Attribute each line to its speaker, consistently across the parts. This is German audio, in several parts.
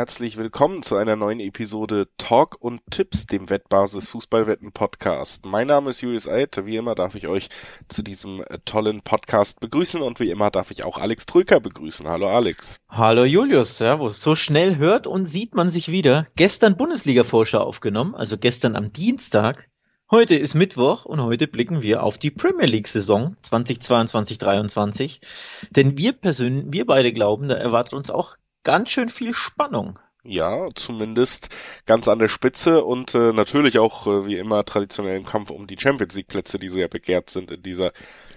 Speaker 1: herzlich willkommen zu einer neuen Episode Talk und Tipps, dem Wettbasis Fußballwetten Podcast. Mein Name ist Julius Eid. Wie immer darf ich euch zu diesem äh, tollen Podcast begrüßen und wie immer darf ich auch Alex Trücker begrüßen. Hallo Alex.
Speaker 2: Hallo Julius, servus. So schnell hört und sieht man sich wieder. Gestern Bundesliga-Vorschau aufgenommen, also gestern am Dienstag. Heute ist Mittwoch und heute blicken wir auf die Premier League Saison 2022-23. Denn wir persönlich, wir beide glauben, da erwartet uns auch ganz schön viel Spannung.
Speaker 1: Ja, zumindest ganz an der Spitze und äh, natürlich auch äh, wie immer traditionell im Kampf um die Champions League Plätze, die sehr begehrt sind in dieser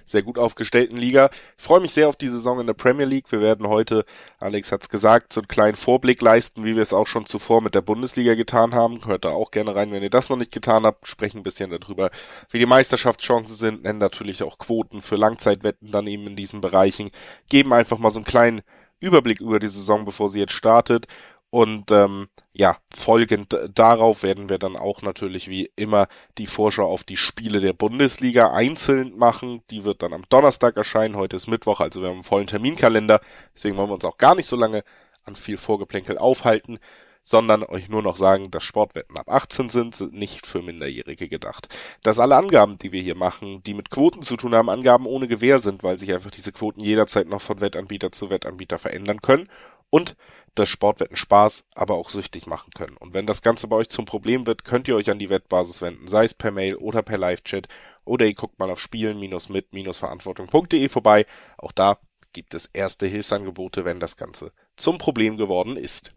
Speaker 1: sehr gut aufgestellten Liga. Ich freue mich sehr auf die Saison in der Premier League. Wir werden heute, Alex hat's gesagt, so einen kleinen Vorblick leisten, wie wir es auch schon zuvor mit der Bundesliga getan haben. Hört da auch gerne rein, wenn ihr das noch nicht getan habt. Sprechen ein bisschen darüber, wie die Meisterschaftschancen sind, nennen natürlich auch Quoten für Langzeitwetten dann eben in diesen Bereichen, geben einfach mal so einen kleinen Überblick über die Saison, bevor sie jetzt startet. Und ähm, ja, folgend darauf werden wir dann auch natürlich wie immer die Vorschau auf die Spiele der Bundesliga einzeln machen. Die wird dann am Donnerstag erscheinen. Heute ist Mittwoch, also wir haben einen vollen Terminkalender. Deswegen wollen wir uns auch gar nicht so lange an viel Vorgeplänkel aufhalten sondern euch nur noch sagen, dass Sportwetten ab 18 sind, sind nicht für Minderjährige gedacht. Dass alle Angaben, die wir hier machen, die mit Quoten zu tun haben, Angaben ohne Gewähr sind, weil sich einfach diese Quoten jederzeit noch von Wettanbieter zu Wettanbieter verändern können und dass Sportwetten Spaß, aber auch süchtig machen können. Und wenn das Ganze bei euch zum Problem wird, könnt ihr euch an die Wettbasis wenden, sei es per Mail oder per Live-Chat oder ihr guckt mal auf spielen-mit-verantwortung.de vorbei. Auch da gibt es erste Hilfsangebote, wenn das Ganze zum Problem geworden ist.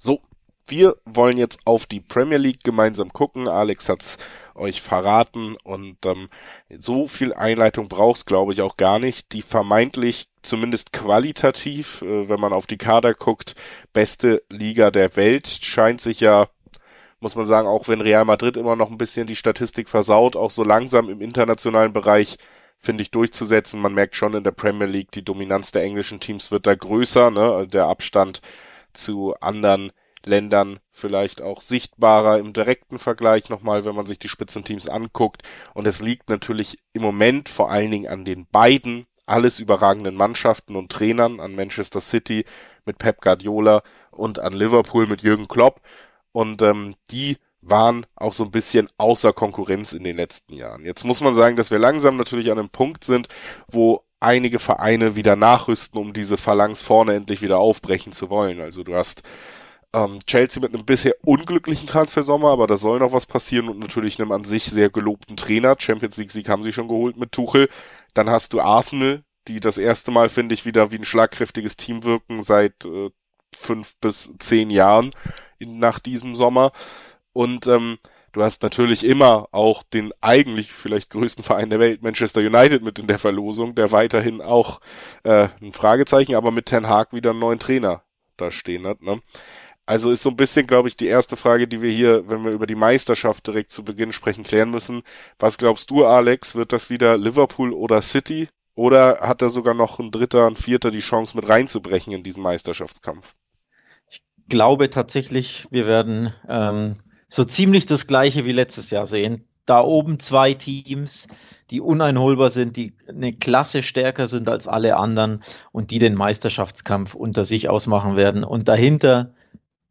Speaker 1: So, wir wollen jetzt auf die Premier League gemeinsam gucken. Alex hat's euch verraten und ähm, so viel Einleitung braucht's, glaube ich, auch gar nicht. Die vermeintlich zumindest qualitativ, äh, wenn man auf die Kader guckt, beste Liga der Welt scheint sich ja muss man sagen, auch wenn Real Madrid immer noch ein bisschen die Statistik versaut, auch so langsam im internationalen Bereich finde ich durchzusetzen. Man merkt schon in der Premier League, die Dominanz der englischen Teams wird da größer, ne? Der Abstand zu anderen Ländern vielleicht auch sichtbarer im direkten Vergleich nochmal, wenn man sich die Spitzenteams anguckt. Und es liegt natürlich im Moment vor allen Dingen an den beiden alles überragenden Mannschaften und Trainern, an Manchester City mit Pep Guardiola und an Liverpool mit Jürgen Klopp. Und ähm, die waren auch so ein bisschen außer Konkurrenz in den letzten Jahren. Jetzt muss man sagen, dass wir langsam natürlich an einem Punkt sind, wo einige Vereine wieder nachrüsten, um diese Phalanx vorne endlich wieder aufbrechen zu wollen. Also du hast ähm, Chelsea mit einem bisher unglücklichen Transfersommer, aber da soll noch was passieren und natürlich einem an sich sehr gelobten Trainer. Champions League Sieg haben sie schon geholt mit Tuchel. Dann hast du Arsenal, die das erste Mal, finde ich, wieder wie ein schlagkräftiges Team wirken seit äh, fünf bis zehn Jahren in, nach diesem Sommer. Und ähm, Du hast natürlich immer auch den eigentlich vielleicht größten Verein der Welt, Manchester United, mit in der Verlosung, der weiterhin auch äh, ein Fragezeichen, aber mit Ten Hag wieder einen neuen Trainer da stehen hat. Ne? Also ist so ein bisschen, glaube ich, die erste Frage, die wir hier, wenn wir über die Meisterschaft direkt zu Beginn sprechen, klären müssen. Was glaubst du, Alex? Wird das wieder Liverpool oder City? Oder hat da sogar noch ein Dritter, ein Vierter die Chance mit reinzubrechen in diesen Meisterschaftskampf?
Speaker 2: Ich glaube tatsächlich, wir werden ähm, so ziemlich das gleiche wie letztes Jahr sehen. Da oben zwei Teams, die uneinholbar sind, die eine Klasse stärker sind als alle anderen und die den Meisterschaftskampf unter sich ausmachen werden. Und dahinter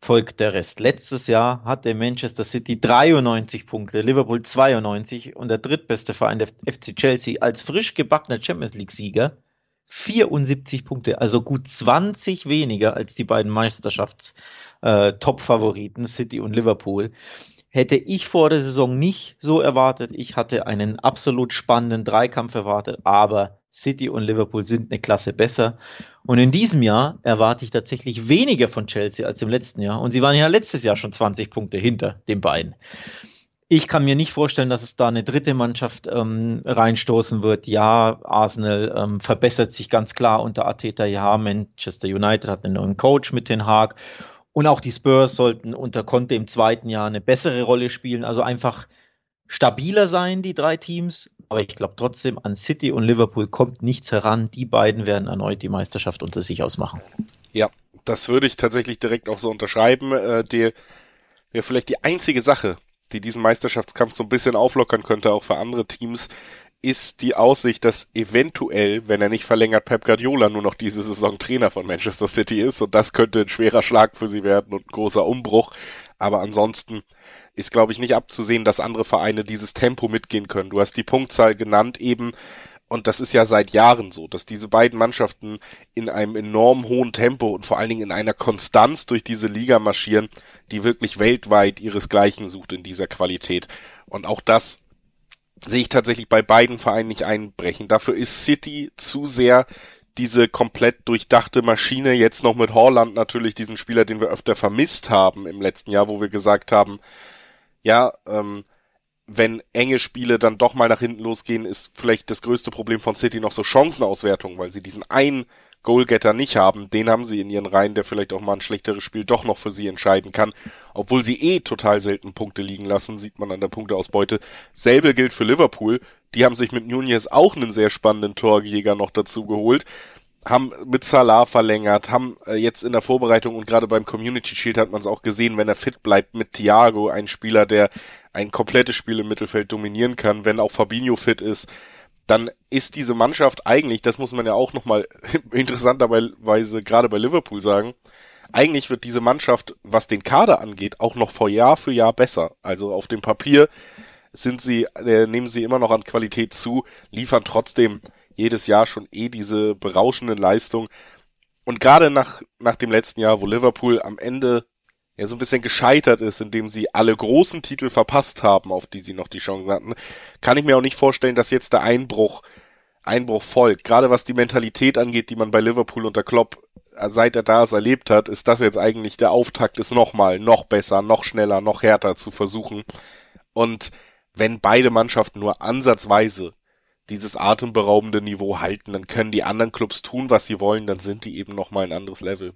Speaker 2: folgt der Rest. Letztes Jahr hatte Manchester City 93 Punkte, Liverpool 92 und der drittbeste Verein der FC Chelsea als frisch gebackener Champions League-Sieger 74 Punkte, also gut 20 weniger als die beiden Meisterschafts-Top-Favoriten äh, City und Liverpool. Hätte ich vor der Saison nicht so erwartet. Ich hatte einen absolut spannenden Dreikampf erwartet, aber City und Liverpool sind eine Klasse besser. Und in diesem Jahr erwarte ich tatsächlich weniger von Chelsea als im letzten Jahr. Und sie waren ja letztes Jahr schon 20 Punkte hinter den beiden. Ich kann mir nicht vorstellen, dass es da eine dritte Mannschaft ähm, reinstoßen wird. Ja, Arsenal ähm, verbessert sich ganz klar unter Ateta. Ja, Manchester United hat einen neuen Coach mit Den Haag. Und auch die Spurs sollten unter Conte im zweiten Jahr eine bessere Rolle spielen. Also einfach stabiler sein, die drei Teams. Aber ich glaube trotzdem, an City und Liverpool kommt nichts heran. Die beiden werden erneut die Meisterschaft unter sich ausmachen.
Speaker 1: Ja, das würde ich tatsächlich direkt auch so unterschreiben. Äh, die wäre vielleicht die einzige Sache, die diesen Meisterschaftskampf so ein bisschen auflockern könnte, auch für andere Teams, ist die Aussicht, dass eventuell, wenn er nicht verlängert, Pep Guardiola nur noch diese Saison Trainer von Manchester City ist und das könnte ein schwerer Schlag für sie werden und ein großer Umbruch. Aber ansonsten ist, glaube ich, nicht abzusehen, dass andere Vereine dieses Tempo mitgehen können. Du hast die Punktzahl genannt eben. Und das ist ja seit Jahren so, dass diese beiden Mannschaften in einem enorm hohen Tempo und vor allen Dingen in einer Konstanz durch diese Liga marschieren, die wirklich weltweit ihresgleichen sucht in dieser Qualität. Und auch das sehe ich tatsächlich bei beiden Vereinen nicht einbrechen. Dafür ist City zu sehr diese komplett durchdachte Maschine, jetzt noch mit Horland natürlich diesen Spieler, den wir öfter vermisst haben im letzten Jahr, wo wir gesagt haben, ja, ähm, wenn enge Spiele dann doch mal nach hinten losgehen, ist vielleicht das größte Problem von City noch so Chancenauswertung, weil sie diesen einen Goalgetter nicht haben. Den haben sie in ihren Reihen, der vielleicht auch mal ein schlechteres Spiel doch noch für sie entscheiden kann. Obwohl sie eh total selten Punkte liegen lassen, sieht man an der Punkteausbeute. Selbe gilt für Liverpool. Die haben sich mit Nunez auch einen sehr spannenden Torjäger noch dazu geholt haben mit Salah verlängert, haben äh, jetzt in der Vorbereitung und gerade beim Community Shield hat man es auch gesehen, wenn er fit bleibt mit Thiago, ein Spieler, der ein komplettes Spiel im Mittelfeld dominieren kann, wenn auch Fabinho fit ist, dann ist diese Mannschaft eigentlich, das muss man ja auch nochmal interessanterweise gerade bei Liverpool sagen, eigentlich wird diese Mannschaft, was den Kader angeht, auch noch vor Jahr für Jahr besser. Also auf dem Papier sind sie, äh, nehmen sie immer noch an Qualität zu, liefern trotzdem jedes Jahr schon eh diese berauschenden Leistungen. Und gerade nach, nach dem letzten Jahr, wo Liverpool am Ende ja so ein bisschen gescheitert ist, indem sie alle großen Titel verpasst haben, auf die sie noch die Chance hatten, kann ich mir auch nicht vorstellen, dass jetzt der Einbruch, Einbruch folgt. Gerade was die Mentalität angeht, die man bei Liverpool unter Klopp, äh, seit er da ist, erlebt hat, ist das jetzt eigentlich der Auftakt, es nochmal, noch besser, noch schneller, noch härter zu versuchen. Und wenn beide Mannschaften nur ansatzweise dieses atemberaubende Niveau halten, dann können die anderen Clubs tun, was sie wollen, dann sind die eben nochmal ein anderes Level.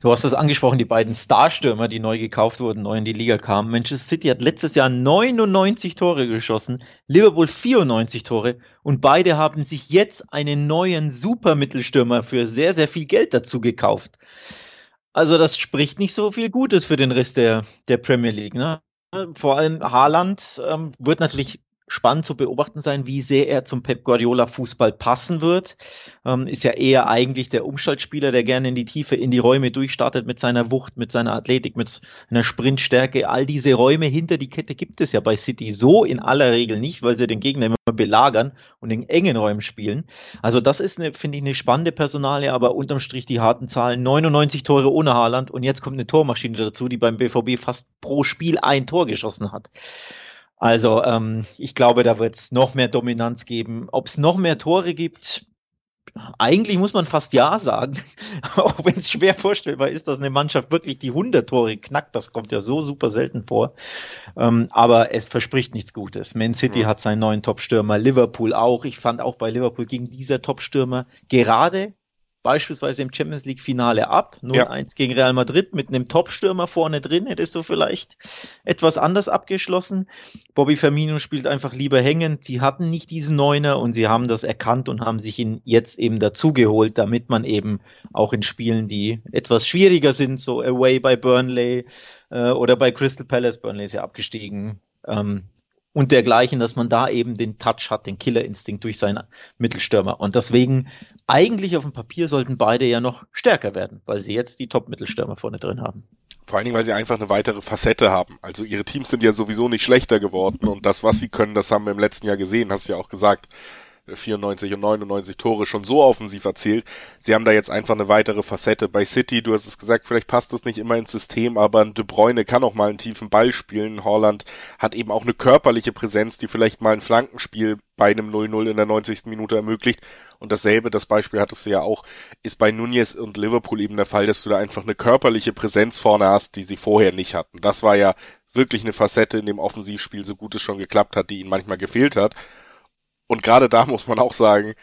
Speaker 2: Du hast das angesprochen, die beiden Starstürmer, die neu gekauft wurden, neu in die Liga kamen. Manchester City hat letztes Jahr 99 Tore geschossen, Liverpool 94 Tore und beide haben sich jetzt einen neuen Supermittelstürmer für sehr, sehr viel Geld dazu gekauft. Also das spricht nicht so viel Gutes für den Rest der, der Premier League. Ne? Vor allem Haaland ähm, wird natürlich spannend zu beobachten sein, wie sehr er zum Pep Guardiola Fußball passen wird. Ähm, ist ja eher eigentlich der Umschaltspieler, der gerne in die Tiefe, in die Räume durchstartet mit seiner Wucht, mit seiner Athletik, mit einer Sprintstärke. All diese Räume hinter die Kette gibt es ja bei City so in aller Regel nicht, weil sie den Gegner immer belagern und in engen Räumen spielen. Also das ist, finde ich, eine spannende Personalie, aber unterm Strich die harten Zahlen. 99 Tore ohne Haaland und jetzt kommt eine Tormaschine dazu, die beim BVB fast pro Spiel ein Tor geschossen hat. Also ähm, ich glaube, da wird es noch mehr Dominanz geben. Ob es noch mehr Tore gibt, eigentlich muss man fast ja sagen, auch wenn es schwer vorstellbar ist, dass eine Mannschaft wirklich die 100 Tore knackt. Das kommt ja so super selten vor. Ähm, aber es verspricht nichts Gutes. Man City ja. hat seinen neuen Top-Stürmer, Liverpool auch. Ich fand auch bei Liverpool gegen dieser Top-Stürmer gerade beispielsweise im Champions League Finale ab. 0-1 ja. gegen Real Madrid mit einem Top-Stürmer vorne drin, hättest du vielleicht etwas anders abgeschlossen. Bobby Firmino spielt einfach lieber hängend. Sie hatten nicht diesen Neuner und sie haben das erkannt und haben sich ihn jetzt eben dazugeholt, damit man eben auch in Spielen, die etwas schwieriger sind, so Away bei Burnley äh, oder bei Crystal Palace, Burnley ist ja abgestiegen, ähm, und dergleichen, dass man da eben den Touch hat, den Killerinstinkt durch seinen Mittelstürmer. Und deswegen, eigentlich auf dem Papier sollten beide ja noch stärker werden, weil sie jetzt die Top-Mittelstürmer vorne drin haben.
Speaker 1: Vor allen Dingen, weil sie einfach eine weitere Facette haben. Also ihre Teams sind ja sowieso nicht schlechter geworden und das, was sie können, das haben wir im letzten Jahr gesehen, hast du ja auch gesagt. 94 und 99 Tore schon so offensiv erzielt. Sie haben da jetzt einfach eine weitere Facette. Bei City, du hast es gesagt, vielleicht passt das nicht immer ins System, aber ein De Bruyne kann auch mal einen tiefen Ball spielen. Holland hat eben auch eine körperliche Präsenz, die vielleicht mal ein Flankenspiel bei einem 0-0 in der 90. Minute ermöglicht. Und dasselbe, das Beispiel hattest du ja auch, ist bei Nunez und Liverpool eben der Fall, dass du da einfach eine körperliche Präsenz vorne hast, die sie vorher nicht hatten. Das war ja wirklich eine Facette in dem Offensivspiel, so gut es schon geklappt hat, die ihnen manchmal gefehlt hat. Und gerade da muss man auch sagen,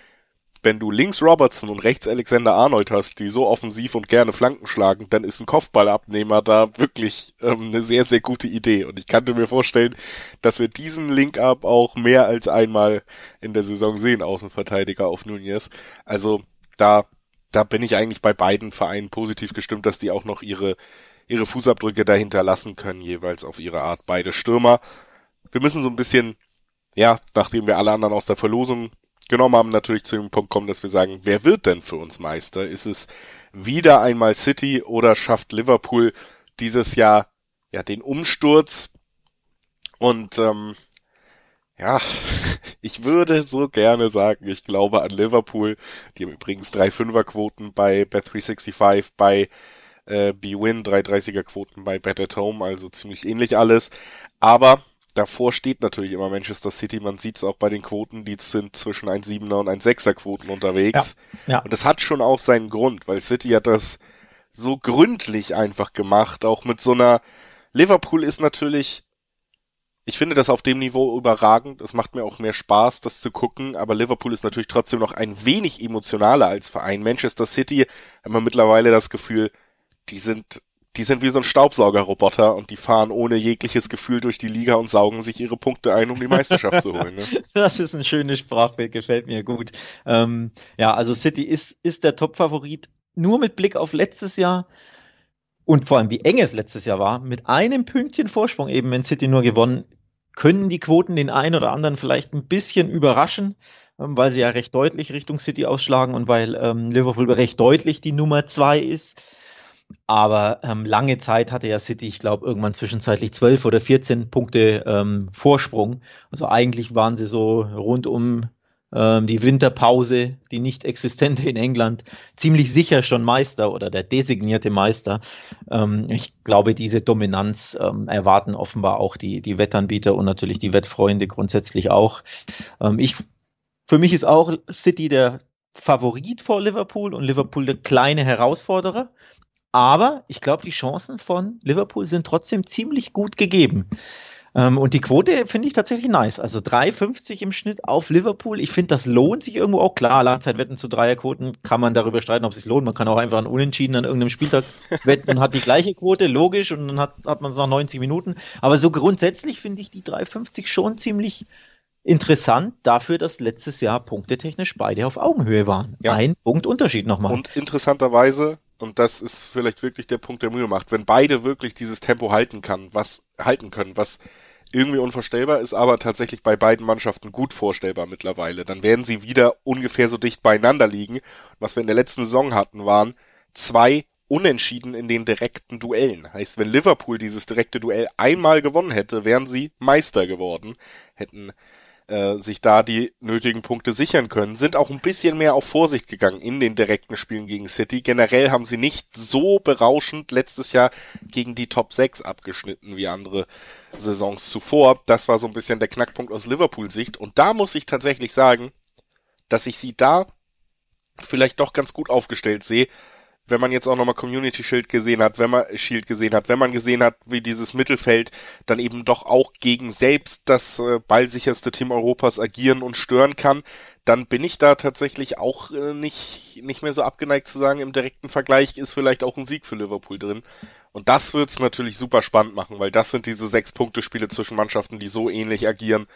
Speaker 1: wenn du links Robertson und rechts Alexander Arnold hast, die so offensiv und gerne Flanken schlagen, dann ist ein Kopfballabnehmer da wirklich ähm, eine sehr, sehr gute Idee. Und ich könnte mir vorstellen, dass wir diesen Link-Up auch mehr als einmal in der Saison sehen, Außenverteidiger auf Nunez. Also da, da bin ich eigentlich bei beiden Vereinen positiv gestimmt, dass die auch noch ihre, ihre Fußabdrücke dahinter lassen können, jeweils auf ihre Art. Beide Stürmer. Wir müssen so ein bisschen ja, nachdem wir alle anderen aus der Verlosung genommen haben, natürlich zu dem Punkt kommen, dass wir sagen, wer wird denn für uns Meister? Ist es wieder einmal City oder schafft Liverpool dieses Jahr ja den Umsturz? Und ähm, ja, ich würde so gerne sagen, ich glaube an Liverpool. Die haben übrigens drei Fünferquoten bei Bet365, bei äh, BWin, drei 30er Quoten bei Bet at Home, also ziemlich ähnlich alles. Aber davor steht natürlich immer Manchester City. Man sieht es auch bei den Quoten, die sind zwischen 1,7er und 1,6er Quoten unterwegs. Ja, ja. Und das hat schon auch seinen Grund, weil City hat das so gründlich einfach gemacht, auch mit so einer Liverpool ist natürlich ich finde das auf dem Niveau überragend. Es macht mir auch mehr Spaß, das zu gucken. Aber Liverpool ist natürlich trotzdem noch ein wenig emotionaler als Verein. Manchester City haben wir mittlerweile das Gefühl, die sind die sind wie so ein Staubsaugerroboter und die fahren ohne jegliches Gefühl durch die Liga und saugen sich ihre Punkte ein, um die Meisterschaft zu holen. Ne?
Speaker 2: Das ist ein schönes Sprachbild, gefällt mir gut. Ähm, ja, also City ist, ist der Top-Favorit. Nur mit Blick auf letztes Jahr und vor allem wie eng es letztes Jahr war, mit einem Pünktchen Vorsprung eben, wenn City nur gewonnen, können die Quoten den einen oder anderen vielleicht ein bisschen überraschen, ähm, weil sie ja recht deutlich Richtung City ausschlagen und weil ähm, Liverpool recht deutlich die Nummer zwei ist. Aber ähm, lange Zeit hatte ja City, ich glaube, irgendwann zwischenzeitlich 12 oder 14 Punkte ähm, Vorsprung. Also eigentlich waren sie so rund um ähm, die Winterpause, die nicht existente in England, ziemlich sicher schon Meister oder der designierte Meister. Ähm, ich glaube, diese Dominanz ähm, erwarten offenbar auch die, die Wettanbieter und natürlich die Wettfreunde grundsätzlich auch. Ähm, ich, für mich ist auch City der Favorit vor Liverpool und Liverpool der kleine Herausforderer. Aber ich glaube, die Chancen von Liverpool sind trotzdem ziemlich gut gegeben. Ähm, und die Quote finde ich tatsächlich nice. Also 3,50 im Schnitt auf Liverpool. Ich finde, das lohnt sich irgendwo auch. Klar, Langzeitwetten zu Dreierquoten kann man darüber streiten, ob es sich lohnt. Man kann auch einfach ein Unentschieden an irgendeinem Spieltag wetten und hat die gleiche Quote, logisch, und dann hat, hat man es nach 90 Minuten. Aber so grundsätzlich finde ich die 3,50 schon ziemlich interessant dafür, dass letztes Jahr punktetechnisch beide auf Augenhöhe waren. Ja. Ein Punkt Unterschied nochmal.
Speaker 1: Und interessanterweise und das ist vielleicht wirklich der Punkt, der Mühe macht, wenn beide wirklich dieses Tempo halten kann, was halten können, was irgendwie unvorstellbar ist, aber tatsächlich bei beiden Mannschaften gut vorstellbar mittlerweile, dann werden sie wieder ungefähr so dicht beieinander liegen. Was wir in der letzten Saison hatten, waren zwei Unentschieden in den direkten Duellen. Heißt, wenn Liverpool dieses direkte Duell einmal gewonnen hätte, wären sie Meister geworden, hätten äh, sich da die nötigen Punkte sichern können, sind auch ein bisschen mehr auf Vorsicht gegangen in den direkten Spielen gegen City. Generell haben sie nicht so berauschend letztes Jahr gegen die Top 6 abgeschnitten wie andere Saisons zuvor. Das war so ein bisschen der Knackpunkt aus Liverpool-Sicht. Und da muss ich tatsächlich sagen, dass ich sie da vielleicht doch ganz gut aufgestellt sehe, wenn man jetzt auch nochmal Community Shield gesehen hat, wenn man Shield gesehen hat, wenn man gesehen hat, wie dieses Mittelfeld dann eben doch auch gegen selbst das äh, ballsicherste Team Europas agieren und stören kann, dann bin ich da tatsächlich auch äh, nicht, nicht mehr so abgeneigt zu sagen, im direkten Vergleich ist vielleicht auch ein Sieg für Liverpool drin. Und das wird's natürlich super spannend machen, weil das sind diese sechs Punkte Spiele zwischen Mannschaften, die so ähnlich agieren.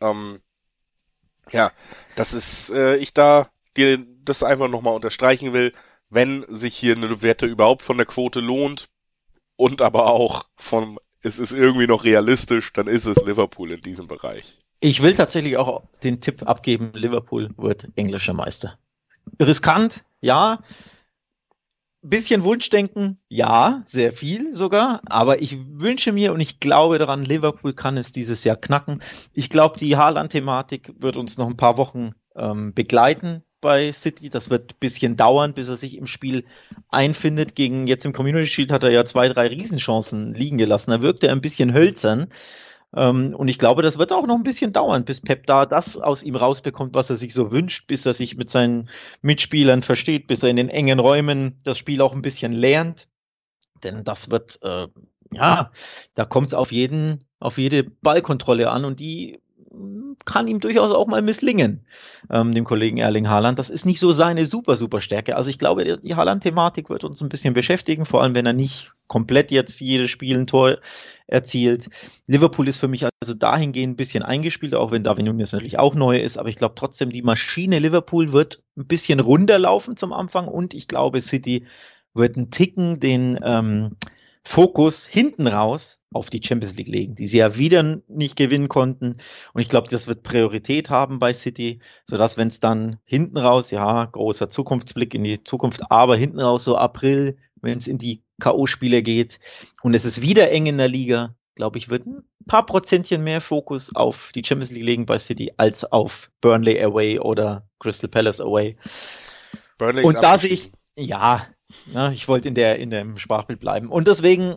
Speaker 1: Ähm, ja, das ist, äh, ich da dir das einfach nochmal unterstreichen will wenn sich hier eine Wette überhaupt von der Quote lohnt und aber auch von es ist irgendwie noch realistisch, dann ist es Liverpool in diesem Bereich.
Speaker 2: Ich will tatsächlich auch den Tipp abgeben, Liverpool wird englischer Meister. Riskant, ja. Bisschen Wunschdenken, ja, sehr viel sogar. Aber ich wünsche mir und ich glaube daran, Liverpool kann es dieses Jahr knacken. Ich glaube, die Haaland-Thematik wird uns noch ein paar Wochen ähm, begleiten bei City. Das wird ein bisschen dauern, bis er sich im Spiel einfindet. Gegen jetzt im Community Shield hat er ja zwei, drei Riesenchancen liegen gelassen. Da wirkt er ein bisschen hölzern. Ähm, und ich glaube, das wird auch noch ein bisschen dauern, bis Pep da das aus ihm rausbekommt, was er sich so wünscht, bis er sich mit seinen Mitspielern versteht, bis er in den engen Räumen das Spiel auch ein bisschen lernt. Denn das wird, äh, ja, da kommt es auf jeden, auf jede Ballkontrolle an und die kann ihm durchaus auch mal misslingen, ähm, dem Kollegen Erling Haaland. Das ist nicht so seine super, super Stärke. Also ich glaube, die Haaland-Thematik wird uns ein bisschen beschäftigen, vor allem wenn er nicht komplett jetzt jedes Spiel ein Tor erzielt. Liverpool ist für mich also dahingehend ein bisschen eingespielt, auch wenn Darwin Nunes natürlich auch neu ist, aber ich glaube trotzdem, die Maschine Liverpool wird ein bisschen runterlaufen zum Anfang und ich glaube, City wird einen Ticken den, ähm, Fokus hinten raus auf die Champions League legen, die sie ja wieder nicht gewinnen konnten. Und ich glaube, das wird Priorität haben bei City, sodass wenn es dann hinten raus, ja, großer Zukunftsblick in die Zukunft, aber hinten raus so April, wenn es in die K.O.-Spiele geht und es ist wieder eng in der Liga, glaube ich, wird ein paar Prozentchen mehr Fokus auf die Champions League legen bei City als auf Burnley away oder Crystal Palace away. Burnley und da sehe ich, ja, ja, ich wollte in in dem Sprachbild bleiben. Und deswegen,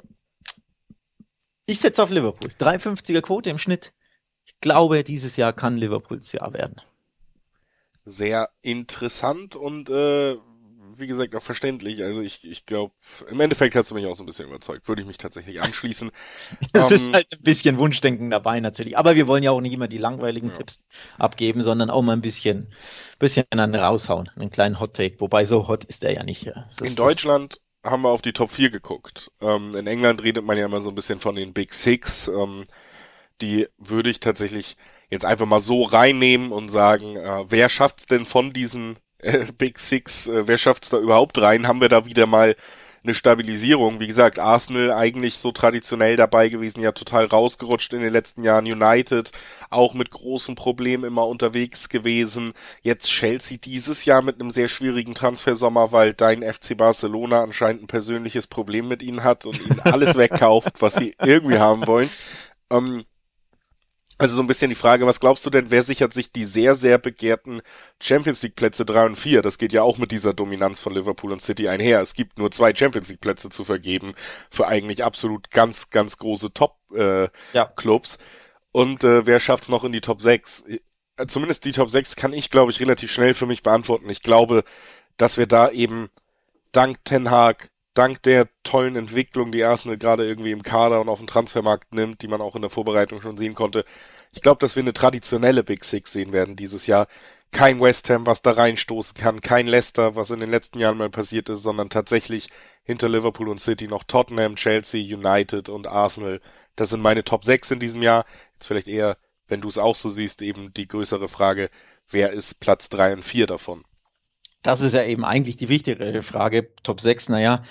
Speaker 2: ich setze auf Liverpool. 3,50er Quote im Schnitt. Ich glaube, dieses Jahr kann Liverpools Jahr werden.
Speaker 1: Sehr interessant und äh, wie gesagt, auch verständlich. Also ich, ich glaube, im Endeffekt hast du mich auch so ein bisschen überzeugt. Würde ich mich tatsächlich anschließen.
Speaker 2: es um, ist ähm, halt ein bisschen Wunschdenken dabei natürlich. Aber wir wollen ja auch nicht immer die langweiligen ja. Tipps abgeben, sondern auch mal ein bisschen, bisschen einen raushauen. Einen kleinen Hot Take. Wobei so hot ist der ja nicht.
Speaker 1: In Deutschland haben wir auf die Top 4 geguckt. Ähm, in England redet man ja immer so ein bisschen von den Big Six. Ähm, die würde ich tatsächlich jetzt einfach mal so reinnehmen und sagen, äh, wer schafft's denn von diesen äh, Big Six, äh, wer schafft's da überhaupt rein? Haben wir da wieder mal eine Stabilisierung. Wie gesagt, Arsenal eigentlich so traditionell dabei gewesen, ja total rausgerutscht in den letzten Jahren. United auch mit großen Problemen immer unterwegs gewesen. Jetzt Chelsea dieses Jahr mit einem sehr schwierigen Transfersommer, weil dein FC Barcelona anscheinend ein persönliches Problem mit ihnen hat und ihnen alles wegkauft, was sie irgendwie haben wollen. Ähm, also so ein bisschen die Frage, was glaubst du denn, wer sichert sich die sehr, sehr begehrten Champions League Plätze 3 und 4? Das geht ja auch mit dieser Dominanz von Liverpool und City einher. Es gibt nur zwei Champions League Plätze zu vergeben für eigentlich absolut ganz, ganz große Top-Clubs. Äh, ja. Und äh, wer schafft es noch in die Top 6? Äh, zumindest die Top 6 kann ich, glaube ich, relativ schnell für mich beantworten. Ich glaube, dass wir da eben dank Ten Hag, dank der tollen Entwicklung, die Arsenal gerade irgendwie im Kader und auf dem Transfermarkt nimmt, die man auch in der Vorbereitung schon sehen konnte. Ich glaube, dass wir eine traditionelle Big Six sehen werden dieses Jahr. Kein West Ham, was da reinstoßen kann, kein Leicester, was in den letzten Jahren mal passiert ist, sondern tatsächlich hinter Liverpool und City noch Tottenham, Chelsea, United und Arsenal. Das sind meine Top 6 in diesem Jahr. Jetzt vielleicht eher, wenn du es auch so siehst, eben die größere Frage, wer ist Platz 3 und 4 davon?
Speaker 2: Das ist ja eben eigentlich die wichtigere Frage. Top 6, naja,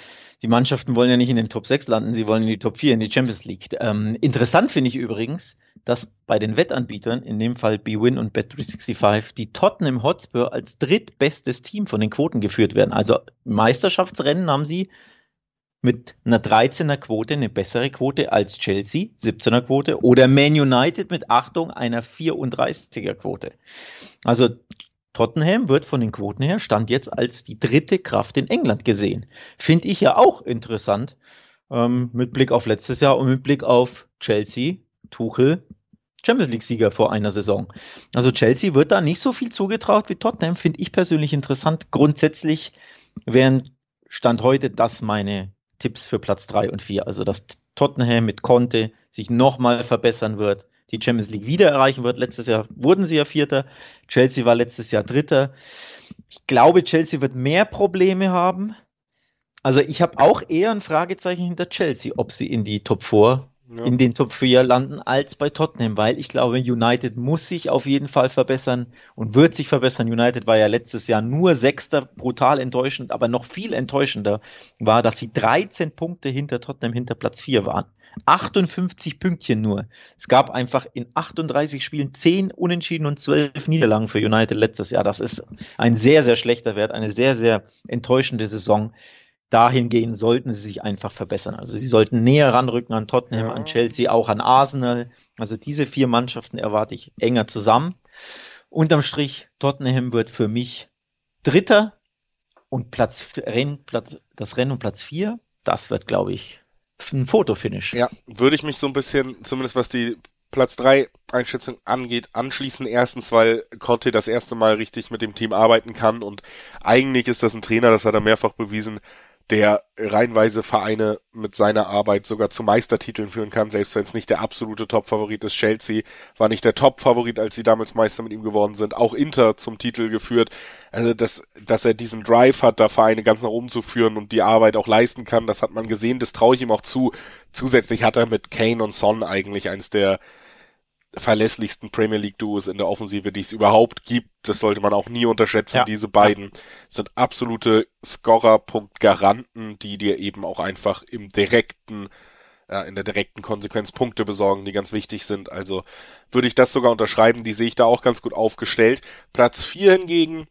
Speaker 2: die Mannschaften wollen ja nicht in den Top 6 landen, sie wollen in die Top 4 in die Champions League. Ähm, interessant finde ich übrigens, dass bei den Wettanbietern, in dem Fall BWin und Bet365, die Tottenham Hotspur als drittbestes Team von den Quoten geführt werden. Also Meisterschaftsrennen haben sie mit einer 13er Quote eine bessere Quote als Chelsea, 17er Quote, oder Man United mit Achtung einer 34er Quote. Also Tottenham wird von den Quoten her stand jetzt als die dritte Kraft in England gesehen. Finde ich ja auch interessant ähm, mit Blick auf letztes Jahr und mit Blick auf Chelsea, Tuchel, Champions League-Sieger vor einer Saison. Also Chelsea wird da nicht so viel zugetraut wie Tottenham, finde ich persönlich interessant. Grundsätzlich wären Stand heute das meine Tipps für Platz 3 und 4. Also dass Tottenham mit Conte sich nochmal verbessern wird, die Champions League wieder erreichen wird. Letztes Jahr wurden sie ja Vierter. Chelsea war letztes Jahr Dritter. Ich glaube, Chelsea wird mehr Probleme haben. Also ich habe auch eher ein Fragezeichen hinter Chelsea, ob sie in die Top 4, ja. in den Top 4 landen, als bei Tottenham, weil ich glaube, United muss sich auf jeden Fall verbessern und wird sich verbessern. United war ja letztes Jahr nur Sechster, brutal enttäuschend, aber noch viel enttäuschender war, dass sie 13 Punkte hinter Tottenham hinter Platz 4 waren. 58 Pünktchen nur. Es gab einfach in 38 Spielen 10 Unentschieden und 12 Niederlagen für United letztes Jahr. Das ist ein sehr, sehr schlechter Wert, eine sehr, sehr enttäuschende Saison. Dahingehend sollten sie sich einfach verbessern. Also sie sollten näher ranrücken an Tottenham, ja. an Chelsea, auch an Arsenal. Also diese vier Mannschaften erwarte ich enger zusammen. Unterm Strich, Tottenham wird für mich Dritter und Platz, Renn, Platz, das Rennen um Platz 4, das wird, glaube ich, ein Fotofinish.
Speaker 1: Ja, würde ich mich so ein bisschen, zumindest was die Platz 3 Einschätzung angeht, anschließen. Erstens, weil Conte das erste Mal richtig mit dem Team arbeiten kann und eigentlich ist das ein Trainer, das hat er mehrfach bewiesen, der reihenweise Vereine mit seiner Arbeit sogar zu Meistertiteln führen kann, selbst wenn es nicht der absolute Top-Favorit ist. Chelsea war nicht der Top-Favorit, als sie damals Meister mit ihm geworden sind. Auch Inter zum Titel geführt. Also, dass, dass er diesen Drive hat, da Vereine ganz nach oben zu führen und die Arbeit auch leisten kann, das hat man gesehen. Das traue ich ihm auch zu. Zusätzlich hat er mit Kane und Son eigentlich eins der verlässlichsten Premier League Duos in der Offensive, die es überhaupt gibt. Das sollte man auch nie unterschätzen.
Speaker 2: Ja.
Speaker 1: Diese beiden sind absolute Scorer-Punkt-Garanten, die dir eben auch einfach im direkten ja, in der direkten Konsequenz Punkte besorgen, die ganz wichtig sind. Also würde ich das sogar unterschreiben, die sehe ich da auch ganz gut aufgestellt. Platz 4 hingegen,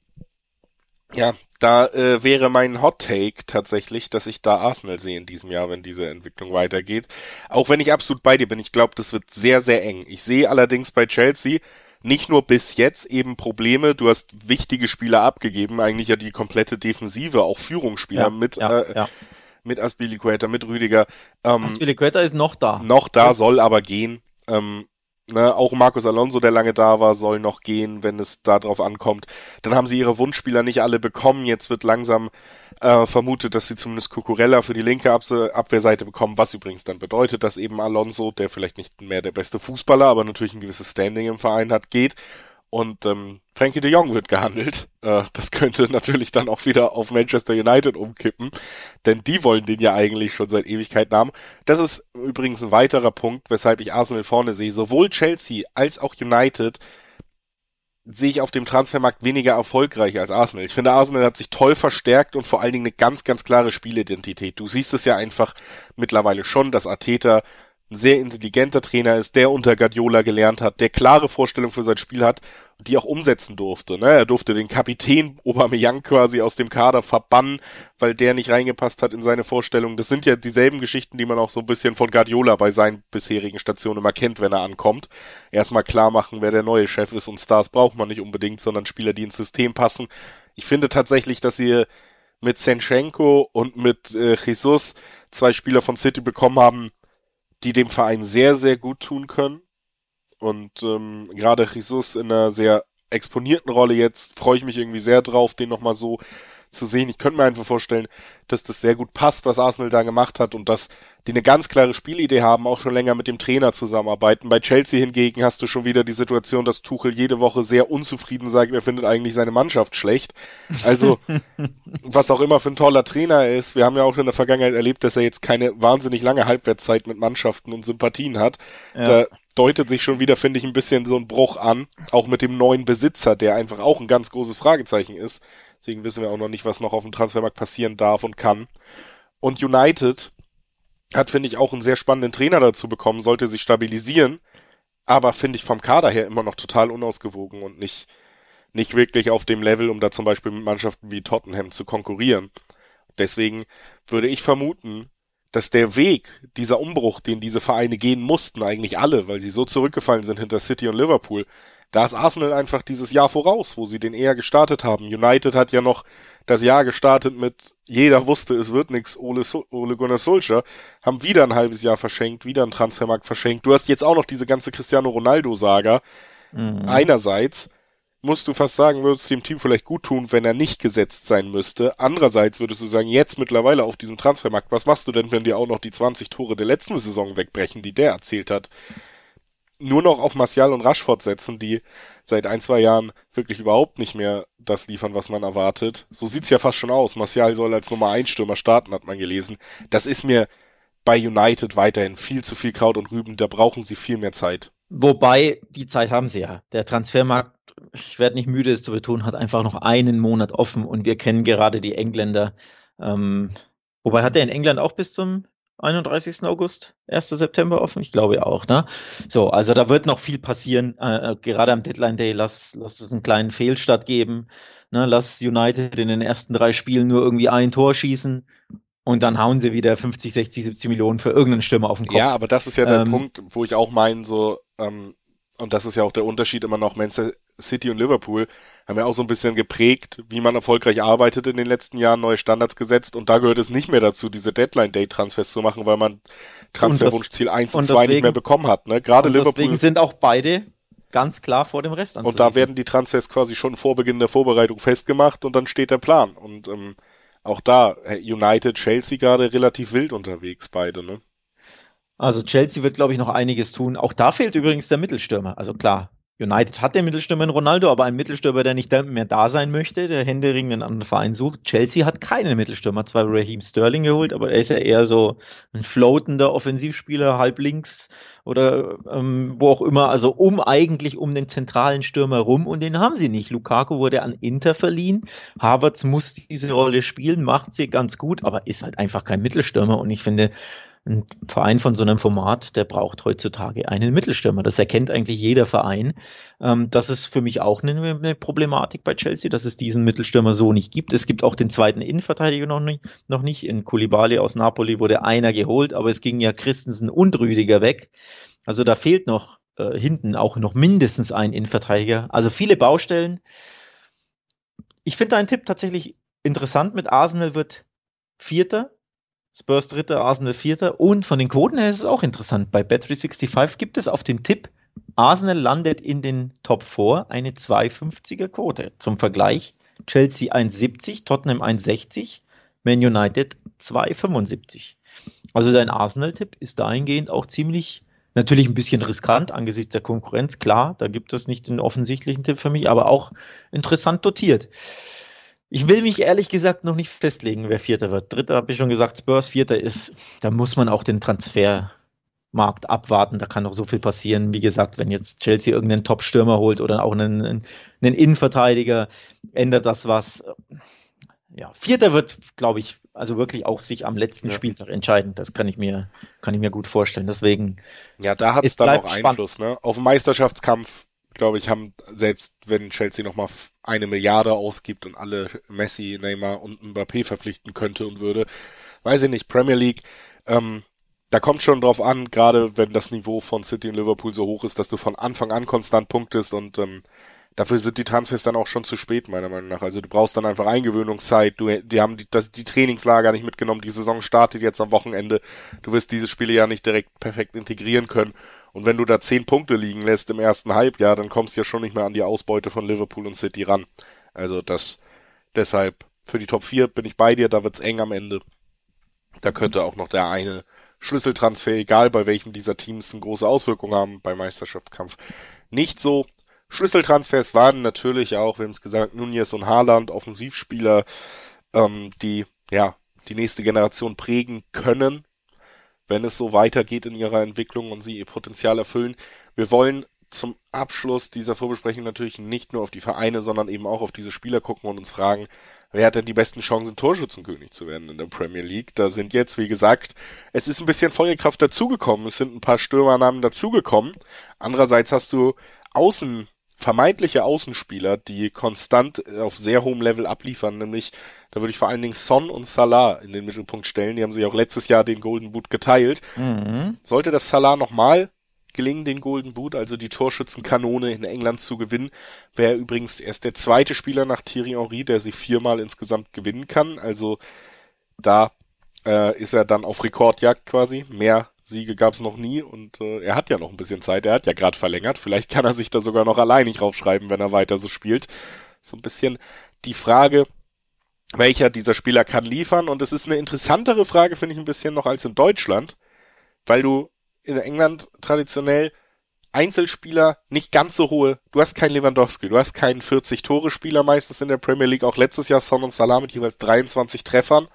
Speaker 1: ja, da äh, wäre mein Hot Take tatsächlich, dass ich da Arsenal sehe in diesem Jahr, wenn diese Entwicklung weitergeht. Auch wenn ich absolut bei dir bin, ich glaube, das wird sehr, sehr eng. Ich sehe allerdings bei Chelsea nicht nur bis jetzt eben Probleme, du hast wichtige Spieler abgegeben, eigentlich ja die komplette Defensive, auch Führungsspieler
Speaker 2: Ja,
Speaker 1: mit
Speaker 2: ja,
Speaker 1: äh,
Speaker 2: ja.
Speaker 1: mit Aspilicueta, mit Rüdiger. Ähm,
Speaker 2: Aspilicueta ist noch da.
Speaker 1: noch da, soll aber gehen. Ähm, ne, auch Marcos Alonso, der lange da war, soll noch gehen, wenn es da drauf ankommt. Dann haben sie ihre Wunschspieler nicht alle bekommen. Jetzt wird langsam äh, vermutet, dass sie zumindest Cucurella für die linke Abse Abwehrseite bekommen, was übrigens dann bedeutet, dass eben Alonso, der vielleicht nicht mehr der beste Fußballer, aber natürlich ein gewisses Standing im Verein hat, geht. Und ähm, Frankie de Jong wird gehandelt. Äh, das könnte natürlich dann auch wieder auf Manchester United umkippen, denn die wollen den ja eigentlich schon seit Ewigkeiten haben. Das ist übrigens ein weiterer Punkt, weshalb ich Arsenal vorne sehe. Sowohl Chelsea als auch United sehe ich auf dem Transfermarkt weniger erfolgreich als Arsenal. Ich finde, Arsenal hat sich toll verstärkt und vor allen Dingen eine ganz, ganz klare Spielidentität. Du siehst es ja einfach mittlerweile schon, dass Arteta ein sehr intelligenter Trainer ist, der unter Guardiola gelernt hat, der klare Vorstellung für sein Spiel hat und die auch umsetzen durfte. Ne? Er durfte den Kapitän Aubameyang quasi aus dem Kader verbannen, weil der nicht reingepasst hat in seine Vorstellung. Das sind ja dieselben Geschichten, die man auch so ein bisschen von Guardiola bei seinen bisherigen Stationen immer kennt, wenn er ankommt. Erstmal klar machen, wer der neue Chef ist und Stars braucht man nicht unbedingt, sondern Spieler, die ins System passen. Ich finde tatsächlich, dass ihr mit Senchenko und mit äh, Jesus zwei Spieler von City bekommen haben, die dem Verein sehr, sehr gut tun können. Und ähm, gerade Jesus in einer sehr exponierten Rolle jetzt freue ich mich irgendwie sehr drauf, den nochmal so zu sehen. Ich könnte mir einfach vorstellen, dass das sehr gut passt, was Arsenal da gemacht hat und dass die eine ganz klare Spielidee haben, auch schon länger mit dem Trainer zusammenarbeiten. Bei Chelsea hingegen hast du schon wieder die Situation, dass Tuchel jede Woche sehr unzufrieden sagt, er findet eigentlich seine Mannschaft schlecht. Also, was auch immer für ein toller Trainer er ist. Wir haben ja auch schon in der Vergangenheit erlebt, dass er jetzt keine wahnsinnig lange Halbwertszeit mit Mannschaften und Sympathien hat.
Speaker 2: Ja.
Speaker 1: Da deutet sich schon wieder, finde ich, ein bisschen so ein Bruch an. Auch mit dem neuen Besitzer, der einfach auch ein ganz großes Fragezeichen ist. Deswegen wissen wir auch noch nicht, was noch auf dem Transfermarkt passieren darf und kann. Und United hat, finde ich, auch einen sehr spannenden Trainer dazu bekommen, sollte sich stabilisieren, aber finde ich vom Kader her immer noch total unausgewogen und nicht, nicht wirklich auf dem Level, um da zum Beispiel mit Mannschaften wie Tottenham zu konkurrieren. Deswegen würde ich vermuten, dass der Weg, dieser Umbruch, den diese Vereine gehen mussten, eigentlich alle, weil sie so zurückgefallen sind hinter City und Liverpool, da ist Arsenal einfach dieses Jahr voraus, wo sie den eher gestartet haben. United hat ja noch das Jahr gestartet mit jeder wusste, es wird nix, Ole, Ole Gunnar Solskjaer, haben wieder ein halbes Jahr verschenkt, wieder einen Transfermarkt verschenkt. Du hast jetzt auch noch diese ganze Cristiano Ronaldo-Saga.
Speaker 2: Mhm.
Speaker 1: Einerseits musst du fast sagen, würde es dem Team vielleicht gut tun, wenn er nicht gesetzt sein müsste. Andererseits würdest du sagen, jetzt mittlerweile auf diesem Transfermarkt, was machst du denn, wenn dir auch noch die 20 Tore der letzten Saison wegbrechen, die der erzählt hat? Nur noch auf Martial und Rashford setzen, die seit ein, zwei Jahren wirklich überhaupt nicht mehr das liefern, was man erwartet. So sieht's ja fast schon aus. Martial soll als Nummer 1 Stürmer starten, hat man gelesen. Das ist mir bei United weiterhin viel zu viel Kraut und Rüben, da brauchen sie viel mehr Zeit.
Speaker 2: Wobei, die Zeit haben sie ja. Der Transfermarkt, ich werde nicht müde, es zu betonen, hat einfach noch einen Monat offen und wir kennen gerade die Engländer. Ähm, wobei hat er in England auch bis zum 31. August, 1. September offen? Ich glaube auch, ne? So, also da wird noch viel passieren. Äh, gerade am Deadline Day, lass, lass es einen kleinen Fehlstart geben. Ne? Lass United in den ersten drei Spielen nur irgendwie ein Tor schießen und dann hauen sie wieder 50, 60, 70 Millionen für irgendeinen Stürmer auf den Kopf.
Speaker 1: Ja, aber das ist ja der
Speaker 2: Ähm,
Speaker 1: Punkt, wo ich auch meine, so, ähm, und das ist ja auch der Unterschied immer noch, Manchester City und Liverpool haben ja auch so ein bisschen geprägt, wie man erfolgreich arbeitet in den letzten Jahren, neue Standards gesetzt und da gehört es nicht mehr dazu, diese Deadline-Day-Transfers zu machen, weil man Transferwunschziel 1 und
Speaker 2: und
Speaker 1: 2 nicht
Speaker 2: deswegen-
Speaker 1: mehr bekommen hat. Ne? Gerade
Speaker 2: Und
Speaker 1: Liverpool
Speaker 2: deswegen sind auch beide ganz klar vor dem Rest
Speaker 1: Und da werden die Transfers quasi schon vor Beginn der Vorbereitung festgemacht und dann steht der Plan. Und ähm, auch da, United, Chelsea gerade relativ wild unterwegs, beide, ne?
Speaker 2: Also Chelsea wird, glaube ich, noch einiges tun. Auch da fehlt übrigens der Mittelstürmer. Also klar, United hat den Mittelstürmer in Ronaldo, aber ein Mittelstürmer, der nicht mehr da sein möchte, der händeringend einen anderen Verein sucht. Chelsea hat keinen Mittelstürmer, zwar Raheem Sterling geholt, aber er ist ja eher so ein floatender Offensivspieler, halb links oder ähm, wo auch immer, also um eigentlich um den zentralen Stürmer rum und den haben sie nicht. Lukaku wurde an Inter verliehen, Havertz muss diese Rolle spielen, macht sie ganz gut, aber ist halt einfach kein Mittelstürmer und ich finde, ein Verein von so einem Format, der braucht heutzutage einen Mittelstürmer. Das erkennt eigentlich jeder Verein. Ähm, das ist für mich auch eine, eine, Problematik bei Chelsea, dass es diesen Mittelstürmer so nicht gibt. Es gibt auch den zweiten Innenverteidiger noch nicht. Noch nicht. In Koulibaly aus Napoli wurde einer geholt, aber es ging ja Christensen und Rüdiger weg. Also da fehlt noch äh, hinten auch noch mindestens ein Innenverteidiger. Also viele Baustellen. Ich finde deinen Tipp tatsächlich interessant mit Arsenal wird Vierter Spurs dritter, Arsenal vierter. Und von den Quoten her ist es auch interessant. Bei Bet365 gibt es auf den Tipp, Arsenal landet in den Top 4 eine 2,50er Quote. Zum Vergleich, Chelsea 1,70, Tottenham 1,60, Man United 2,75. Also dein Arsenal-Tipp ist dahingehend auch ziemlich, natürlich ein bisschen riskant angesichts der Konkurrenz, klar, da gibt es nicht den offensichtlichen Tipp für mich, aber auch interessant dotiert. Ich will mich ehrlich gesagt noch nicht festlegen, wer Vierter wird. Dritter habe ich schon gesagt, Spurs, Vierter ist, da muss man auch den Transfermarkt abwarten. Da kann noch so viel passieren. Wie gesagt, wenn jetzt Chelsea irgendeinen Top-Stürmer holt oder auch einen, einen Innenverteidiger, ändert das was. Ja, Vierter wird, glaube ich, also wirklich auch sich am letzten ja. Spieltag entscheiden. Das kann ich mir, kann ich mir gut vorstellen. Deswegen.
Speaker 1: Ja, da hat es dann auch Einfluss, ne? Auf den Meisterschaftskampf glaube ich, haben, selbst wenn Chelsea nochmal eine Milliarde ausgibt und alle Messi, Neymar und Mbappé verpflichten könnte und würde, weiß ich nicht, Premier League, ähm, da kommt schon drauf an, gerade wenn das Niveau von City und Liverpool so hoch ist, dass du von Anfang an konstant punktest und ähm, dafür sind die Transfers dann auch schon zu spät, meiner Meinung nach. Also du brauchst dann einfach Eingewöhnungszeit. Du, die haben die, das, die Trainingslager nicht mitgenommen. Die Saison startet jetzt am Wochenende. Du wirst diese Spiele ja nicht direkt perfekt integrieren können. Und wenn du da zehn Punkte liegen lässt im ersten Halbjahr, dann kommst du ja schon nicht mehr an die Ausbeute von Liverpool und City ran. Also das, deshalb, für die Top 4 bin ich bei dir, da wird's eng am Ende. Da könnte auch noch der eine Schlüsseltransfer, egal bei welchem dieser Teams, eine große Auswirkung haben beim Meisterschaftskampf. Nicht so. Schlüsseltransfers waren natürlich auch, wir haben es gesagt, Nunez und Haaland, Offensivspieler, ähm, die ja die nächste Generation prägen können wenn es so weitergeht in ihrer Entwicklung und sie ihr Potenzial erfüllen. Wir wollen zum Abschluss dieser Vorbesprechung natürlich nicht nur auf die Vereine, sondern eben auch auf diese Spieler gucken und uns fragen, wer hat denn die besten Chancen, Torschützenkönig zu werden in der Premier League? Da sind jetzt, wie gesagt, es ist ein bisschen Feuerkraft dazugekommen. Es sind ein paar Stürmernamen dazugekommen. Andererseits hast du Außen vermeintliche Außenspieler, die konstant auf sehr hohem Level abliefern, nämlich da würde ich vor allen Dingen Son und Salah in den Mittelpunkt stellen. Die haben sich auch letztes Jahr den Golden Boot geteilt. Mhm. Sollte das Salah nochmal gelingen, den Golden Boot, also die Torschützenkanone in England zu gewinnen, wäre übrigens erst der zweite Spieler nach Thierry Henry, der sie viermal insgesamt gewinnen kann. Also da äh, ist er dann auf Rekordjagd quasi. Mehr Siege gab es noch nie und äh, er hat ja noch ein bisschen Zeit. Er hat ja gerade verlängert. Vielleicht kann er sich da sogar noch alleinig raufschreiben, wenn er weiter so spielt. So ein bisschen die Frage, welcher dieser Spieler kann liefern. Und es ist eine interessantere Frage, finde ich ein bisschen noch als in Deutschland, weil du in England traditionell Einzelspieler nicht ganz so hohe. Du hast keinen Lewandowski, du hast keinen 40-Tore-Spieler meistens in der Premier League, auch letztes Jahr Son und Salah mit jeweils 23 Treffern.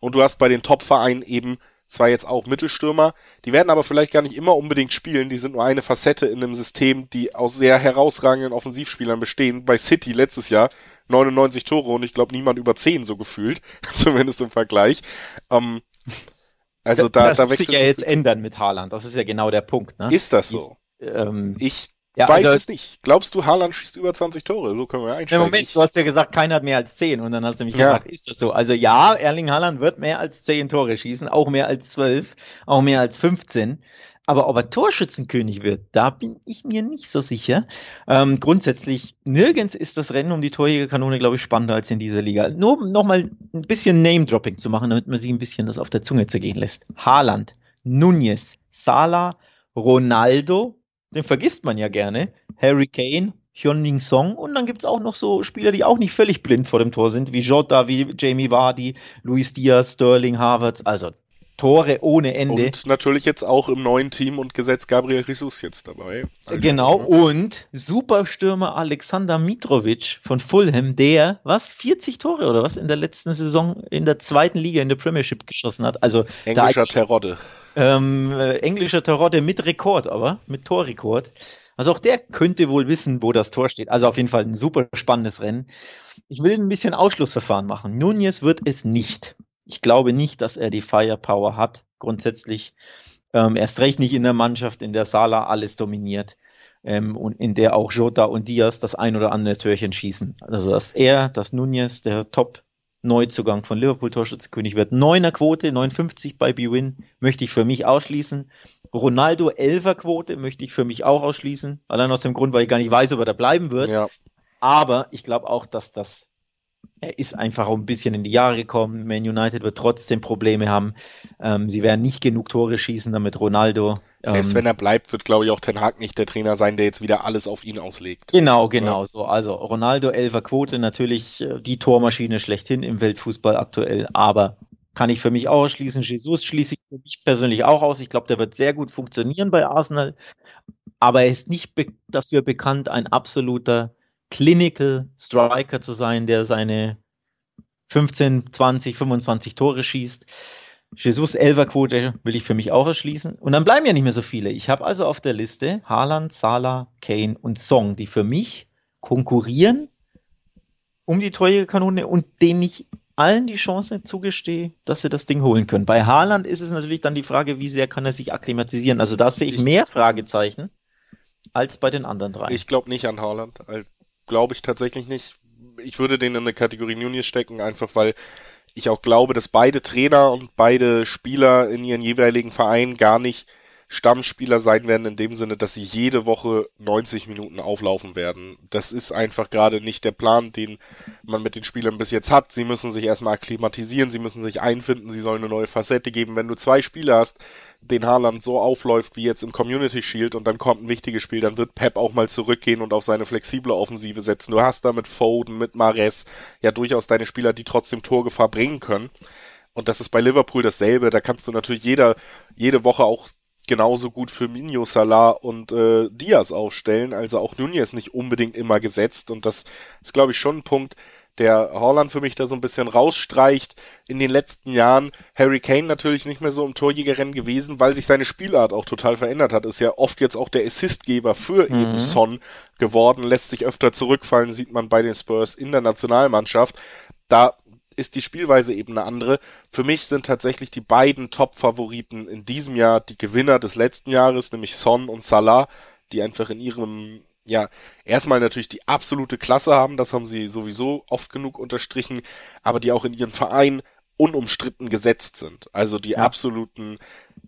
Speaker 1: Und du hast bei den Top-Vereinen eben zwar jetzt auch Mittelstürmer, die werden aber vielleicht gar nicht immer unbedingt spielen, die sind nur eine Facette in einem System, die aus sehr herausragenden Offensivspielern bestehen. Bei City letztes Jahr 99 Tore und ich glaube niemand über 10 so gefühlt, zumindest im Vergleich. Ähm,
Speaker 2: also da, das da muss sich ja jetzt ändern mit Haaland, das ist ja genau der Punkt. Ne?
Speaker 1: Ist das so? Ich, ähm, ich ja, weiß also, es nicht. Glaubst du, Haaland schießt über 20 Tore? So können wir einsteigen.
Speaker 2: Moment, du hast ja gesagt, keiner hat mehr als 10 und dann hast du mich ja. gefragt, ist das so? Also ja, Erling Haaland wird mehr als 10 Tore schießen, auch mehr als 12, auch mehr als 15. Aber ob er Torschützenkönig wird, da bin ich mir nicht so sicher. Ähm, grundsätzlich, nirgends ist das Rennen um die Torjägerkanone, glaube ich, spannender als in dieser Liga. Nur nochmal ein bisschen Name-Dropping zu machen, damit man sich ein bisschen das auf der Zunge zergehen lässt. Haaland, Nunez, Salah, Ronaldo, den vergisst man ja gerne. Harry Kane, Hyun-Min Song und dann gibt es auch noch so Spieler, die auch nicht völlig blind vor dem Tor sind, wie Jota, wie Jamie Vardy, Luis Diaz, Sterling, Harvards. Also Tore ohne Ende.
Speaker 1: Und natürlich jetzt auch im neuen Team und Gesetz Gabriel Jesus jetzt dabei.
Speaker 2: Also genau, und Superstürmer Alexander Mitrovic von Fulham, der, was, 40 Tore oder was in der letzten Saison in der zweiten Liga in der Premiership geschossen hat. Also
Speaker 1: Englischer Terodde.
Speaker 2: Ähm, äh, englischer Terodde mit Rekord, aber mit Torrekord. Also auch der könnte wohl wissen, wo das Tor steht. Also auf jeden Fall ein super spannendes Rennen. Ich will ein bisschen Ausschlussverfahren machen. Nunez wird es nicht. Ich glaube nicht, dass er die Firepower hat, grundsätzlich. Ähm, erst recht nicht in der Mannschaft, in der Sala alles dominiert ähm, und in der auch Jota und Diaz das ein oder andere Türchen schießen. Also dass er, dass Nunez, der Top Neuzugang von Liverpool Torschützenkönig wird. Neuner Quote, 59 bei BWin möchte ich für mich ausschließen. Ronaldo 11er Quote möchte ich für mich auch ausschließen. Allein aus dem Grund, weil ich gar nicht weiß, ob er da bleiben wird. Ja. Aber ich glaube auch, dass das er ist einfach auch ein bisschen in die Jahre gekommen. Man United wird trotzdem Probleme haben. Ähm, sie werden nicht genug Tore schießen, damit Ronaldo.
Speaker 1: Selbst ähm, wenn er bleibt, wird, glaube ich, auch Ten Hag nicht der Trainer sein, der jetzt wieder alles auf ihn auslegt.
Speaker 2: Genau, genau ja. so. Also Ronaldo, Elfer Quote, natürlich äh, die Tormaschine schlechthin im Weltfußball aktuell, aber kann ich für mich auch ausschließen. Jesus schließe ich für mich persönlich auch aus. Ich glaube, der wird sehr gut funktionieren bei Arsenal, aber er ist nicht be dafür bekannt, ein absoluter Clinical Striker zu sein, der seine 15, 20, 25 Tore schießt. Jesus Elverquote will ich für mich auch erschließen. Und dann bleiben ja nicht mehr so viele. Ich habe also auf der Liste Haaland, Salah, Kane und Song, die für mich konkurrieren um die Kanone und denen ich allen die Chance zugestehe, dass sie das Ding holen können. Bei Haaland ist es natürlich dann die Frage, wie sehr kann er sich akklimatisieren. Also da sehe ich mehr Fragezeichen als bei den anderen drei.
Speaker 1: Ich glaube nicht an Haaland glaube ich tatsächlich nicht. Ich würde den in eine Kategorie Nunez stecken, einfach weil ich auch glaube, dass beide Trainer und beide Spieler in ihren jeweiligen Vereinen gar nicht Stammspieler sein werden in dem Sinne, dass sie jede Woche 90 Minuten auflaufen werden. Das ist einfach gerade nicht der Plan, den man mit den Spielern bis jetzt hat. Sie müssen sich erstmal akklimatisieren, sie müssen sich einfinden, sie sollen eine neue Facette geben. Wenn du zwei Spieler hast, den Haaland so aufläuft wie jetzt im Community Shield und dann kommt ein wichtiges Spiel, dann wird Pep auch mal zurückgehen und auf seine flexible Offensive setzen. Du hast da mit Foden, mit Mares ja durchaus deine Spieler, die trotzdem Torgefahr bringen können. Und das ist bei Liverpool dasselbe. Da kannst du natürlich jeder, jede Woche auch genauso gut für Minho, Salah und äh, Diaz aufstellen. Also auch Nunez nicht unbedingt immer gesetzt. Und das ist, glaube ich, schon ein Punkt, der Holland für mich da so ein bisschen rausstreicht. In den letzten Jahren Harry Kane natürlich nicht mehr so im Torjägerrennen gewesen, weil sich seine Spielart auch total verändert hat. Ist ja oft jetzt auch der Assistgeber für mhm. eben Son geworden, lässt sich öfter zurückfallen, sieht man bei den Spurs in der Nationalmannschaft. Da ist die Spielweise eben eine andere. Für mich sind tatsächlich die beiden Top-Favoriten in diesem Jahr die Gewinner des letzten Jahres, nämlich Son und Salah, die einfach in ihrem, ja, erstmal natürlich die absolute Klasse haben, das haben sie sowieso oft genug unterstrichen, aber die auch in ihren Verein unumstritten gesetzt sind. Also die ja. absoluten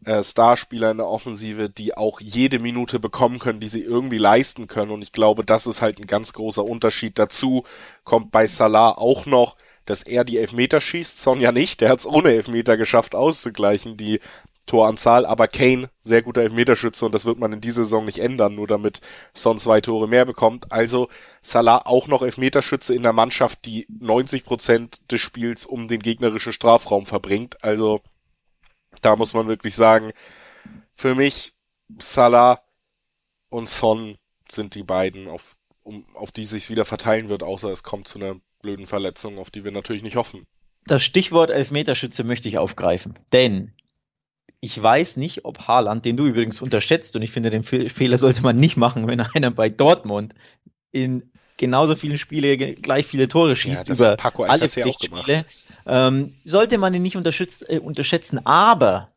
Speaker 1: äh, Starspieler in der Offensive, die auch jede Minute bekommen können, die sie irgendwie leisten können. Und ich glaube, das ist halt ein ganz großer Unterschied. Dazu kommt bei Salah auch noch, dass er die Elfmeter schießt, Sonja nicht. Der hat es ohne Elfmeter geschafft auszugleichen, die Toranzahl, aber Kane, sehr guter Elfmeterschütze und das wird man in dieser Saison nicht ändern, nur damit Son zwei Tore mehr bekommt. Also Salah auch noch Elfmeterschütze in der Mannschaft, die 90 Prozent des Spiels um den gegnerischen Strafraum verbringt. Also da muss man wirklich sagen, für mich Salah und Son sind die beiden, auf, um, auf die sich wieder verteilen wird, außer es kommt zu einer blöden Verletzungen, auf die wir natürlich nicht hoffen.
Speaker 2: Das Stichwort Elfmeterschütze möchte ich aufgreifen, denn ich weiß nicht, ob Haaland, den du übrigens unterschätzt, und ich finde, den Fehler sollte man nicht machen, wenn einer bei Dortmund in genauso vielen Spiele gleich viele Tore schießt ja, über Paco alle Pflichtspiele, ähm, sollte man ihn nicht äh, unterschätzen. Aber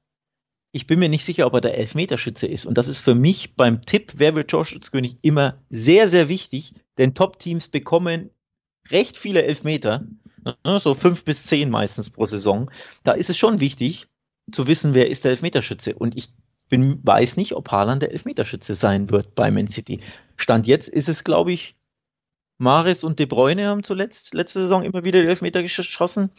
Speaker 2: ich bin mir nicht sicher, ob er der Elfmeterschütze ist. Und das ist für mich beim Tipp, wer wird Torschützkönig, immer sehr, sehr wichtig, denn Top-Teams bekommen recht viele Elfmeter, ne, so fünf bis zehn meistens pro Saison. Da ist es schon wichtig zu wissen, wer ist der Elfmeterschütze. Und ich bin, weiß nicht, ob Haaland der Elfmeterschütze sein wird bei Man City. Stand jetzt ist es, glaube ich, Maris und De Bruyne haben zuletzt letzte Saison immer wieder die Elfmeter geschossen.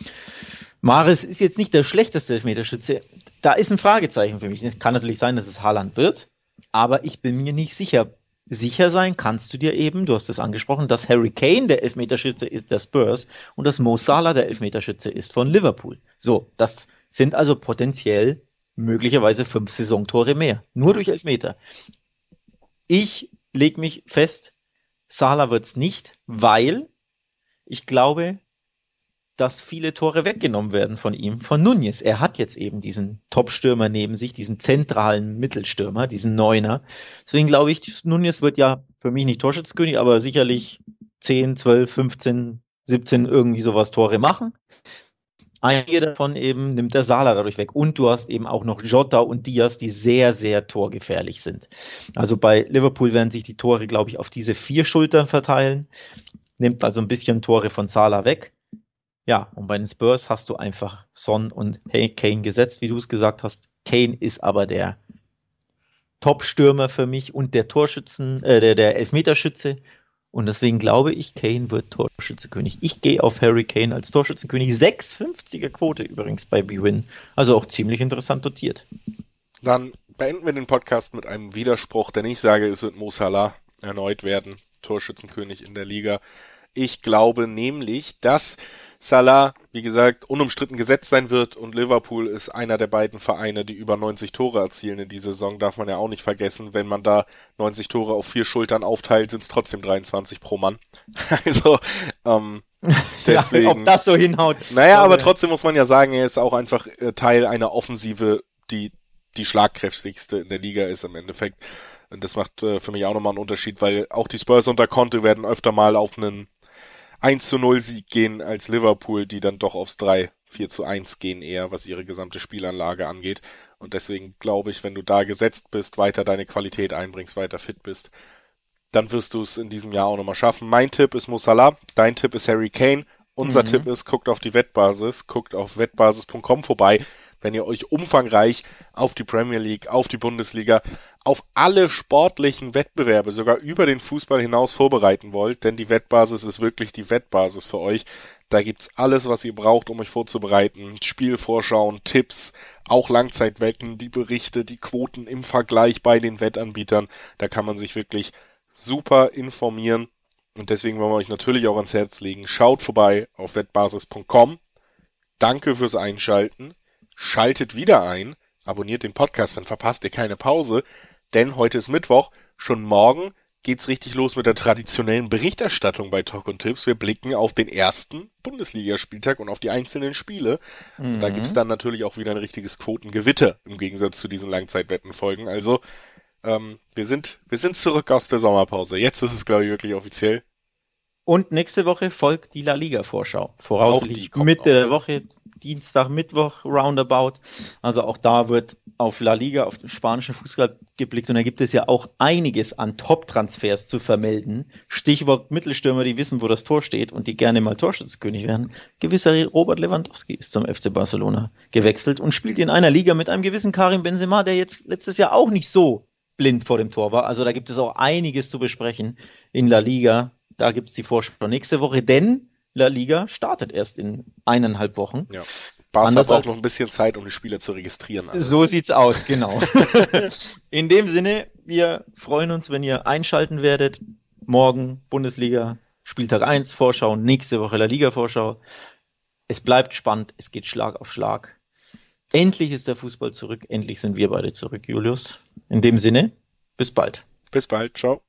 Speaker 2: Maris ist jetzt nicht der schlechteste Elfmeterschütze. Da ist ein Fragezeichen für mich. Kann natürlich sein, dass es Haaland wird, aber ich bin mir nicht sicher sicher sein kannst du dir eben, du hast es angesprochen, dass Harry Kane der Elfmeterschütze ist der Spurs und dass Mo Salah der Elfmeterschütze ist von Liverpool. So, das sind also potenziell möglicherweise fünf Saisontore mehr. Nur durch Elfmeter. Ich lege mich fest, Salah wird's nicht, weil ich glaube, dass viele Tore weggenommen werden von ihm, von Nunez. Er hat jetzt eben diesen Top-Stürmer neben sich, diesen zentralen Mittelstürmer, diesen Neuner. Deswegen glaube ich, Nunez wird ja für mich nicht Torschützkönig, aber sicherlich 10, 12, 15, 17 irgendwie sowas Tore machen. Einige davon eben nimmt der Salah dadurch weg. Und du hast eben auch noch Jota und Diaz, die sehr, sehr torgefährlich sind. Also bei Liverpool werden sich die Tore, glaube ich, auf diese vier Schultern verteilen. Nimmt also ein bisschen Tore von Salah weg. Ja, und bei den Spurs hast du einfach Son und Kane gesetzt, wie du es gesagt hast. Kane ist aber der Top-Stürmer für mich und der Torschützen, äh, der, der Elfmeterschütze. Und deswegen glaube ich, Kane wird Torschützenkönig. Ich gehe auf Harry Kane als Torschützenkönig. 6,50er Quote übrigens bei BWin. Also auch ziemlich interessant dotiert.
Speaker 1: Dann beenden wir den Podcast mit einem Widerspruch, denn ich sage, es wird Mo Salah erneut werden, Torschützenkönig in der Liga. Ich glaube nämlich, dass Salah, wie gesagt, unumstritten gesetzt sein wird und Liverpool ist einer der beiden Vereine, die über 90 Tore erzielen in dieser Saison, darf man ja auch nicht vergessen. Wenn man da 90 Tore auf vier Schultern aufteilt, sind es trotzdem 23 pro Mann. also, ähm, deswegen.
Speaker 2: Ja, ob das so hinhaut.
Speaker 1: Naja, aber trotzdem muss man ja sagen, er ist auch einfach äh, Teil einer Offensive, die die schlagkräftigste in der Liga ist im Endeffekt. Und das macht äh, für mich auch nochmal einen Unterschied, weil auch die Spurs unter Conte werden öfter mal auf einen 1 zu 0 Sieg gehen als Liverpool, die dann doch aufs 3, 4 zu 1 gehen eher, was ihre gesamte Spielanlage angeht. Und deswegen glaube ich, wenn du da gesetzt bist, weiter deine Qualität einbringst, weiter fit bist, dann wirst du es in diesem Jahr auch nochmal schaffen. Mein Tipp ist Musala, dein Tipp ist Harry Kane. Unser mhm. Tipp ist, guckt auf die Wettbasis, guckt auf wettbasis.com vorbei wenn ihr euch umfangreich auf die Premier League, auf die Bundesliga, auf alle sportlichen Wettbewerbe, sogar über den Fußball hinaus vorbereiten wollt, denn die Wettbasis ist wirklich die Wettbasis für euch. Da gibt's alles, was ihr braucht, um euch vorzubereiten. Spielvorschauen, Tipps, auch Langzeitwetten, die Berichte, die Quoten im Vergleich bei den Wettanbietern. Da kann man sich wirklich super informieren. Und deswegen wollen wir euch natürlich auch ans Herz legen. Schaut vorbei auf wettbasis.com. Danke fürs Einschalten schaltet wieder ein, abonniert den Podcast, dann verpasst ihr keine Pause, denn heute ist Mittwoch, schon morgen geht's richtig los mit der traditionellen Berichterstattung bei Talk und Tipps. Wir blicken auf den ersten Bundesligaspieltag und auf die einzelnen Spiele. Mhm. Da gibt's dann natürlich auch wieder ein richtiges Quotengewitter im Gegensatz zu diesen Langzeitwettenfolgen. Also ähm, wir sind wir sind zurück aus der Sommerpause. Jetzt ist es glaube ich wirklich offiziell.
Speaker 2: Und nächste Woche folgt die La Liga Vorschau. Voraussichtlich Mitte der Woche Dienstag, Mittwoch roundabout. Also auch da wird auf La Liga, auf den spanischen Fußball geblickt und da gibt es ja auch einiges an Top-Transfers zu vermelden. Stichwort Mittelstürmer, die wissen, wo das Tor steht und die gerne mal Torschützkönig werden. Gewisser Robert Lewandowski ist zum FC Barcelona gewechselt und spielt in einer Liga mit einem gewissen Karim Benzema, der jetzt letztes Jahr auch nicht so blind vor dem Tor war. Also da gibt es auch einiges zu besprechen in La Liga. Da gibt es die Vorschau nächste Woche, denn La Liga startet erst in eineinhalb Wochen.
Speaker 1: Ja. Barca braucht noch ein bisschen Zeit, um die Spieler zu registrieren.
Speaker 2: Also. So sieht's aus, genau. in dem Sinne, wir freuen uns, wenn ihr einschalten werdet. Morgen Bundesliga, Spieltag 1 Vorschau, nächste Woche La Liga Vorschau. Es bleibt spannend, es geht Schlag auf Schlag. Endlich ist der Fußball zurück, endlich sind wir beide zurück, Julius. In dem Sinne, bis bald.
Speaker 1: Bis bald, ciao.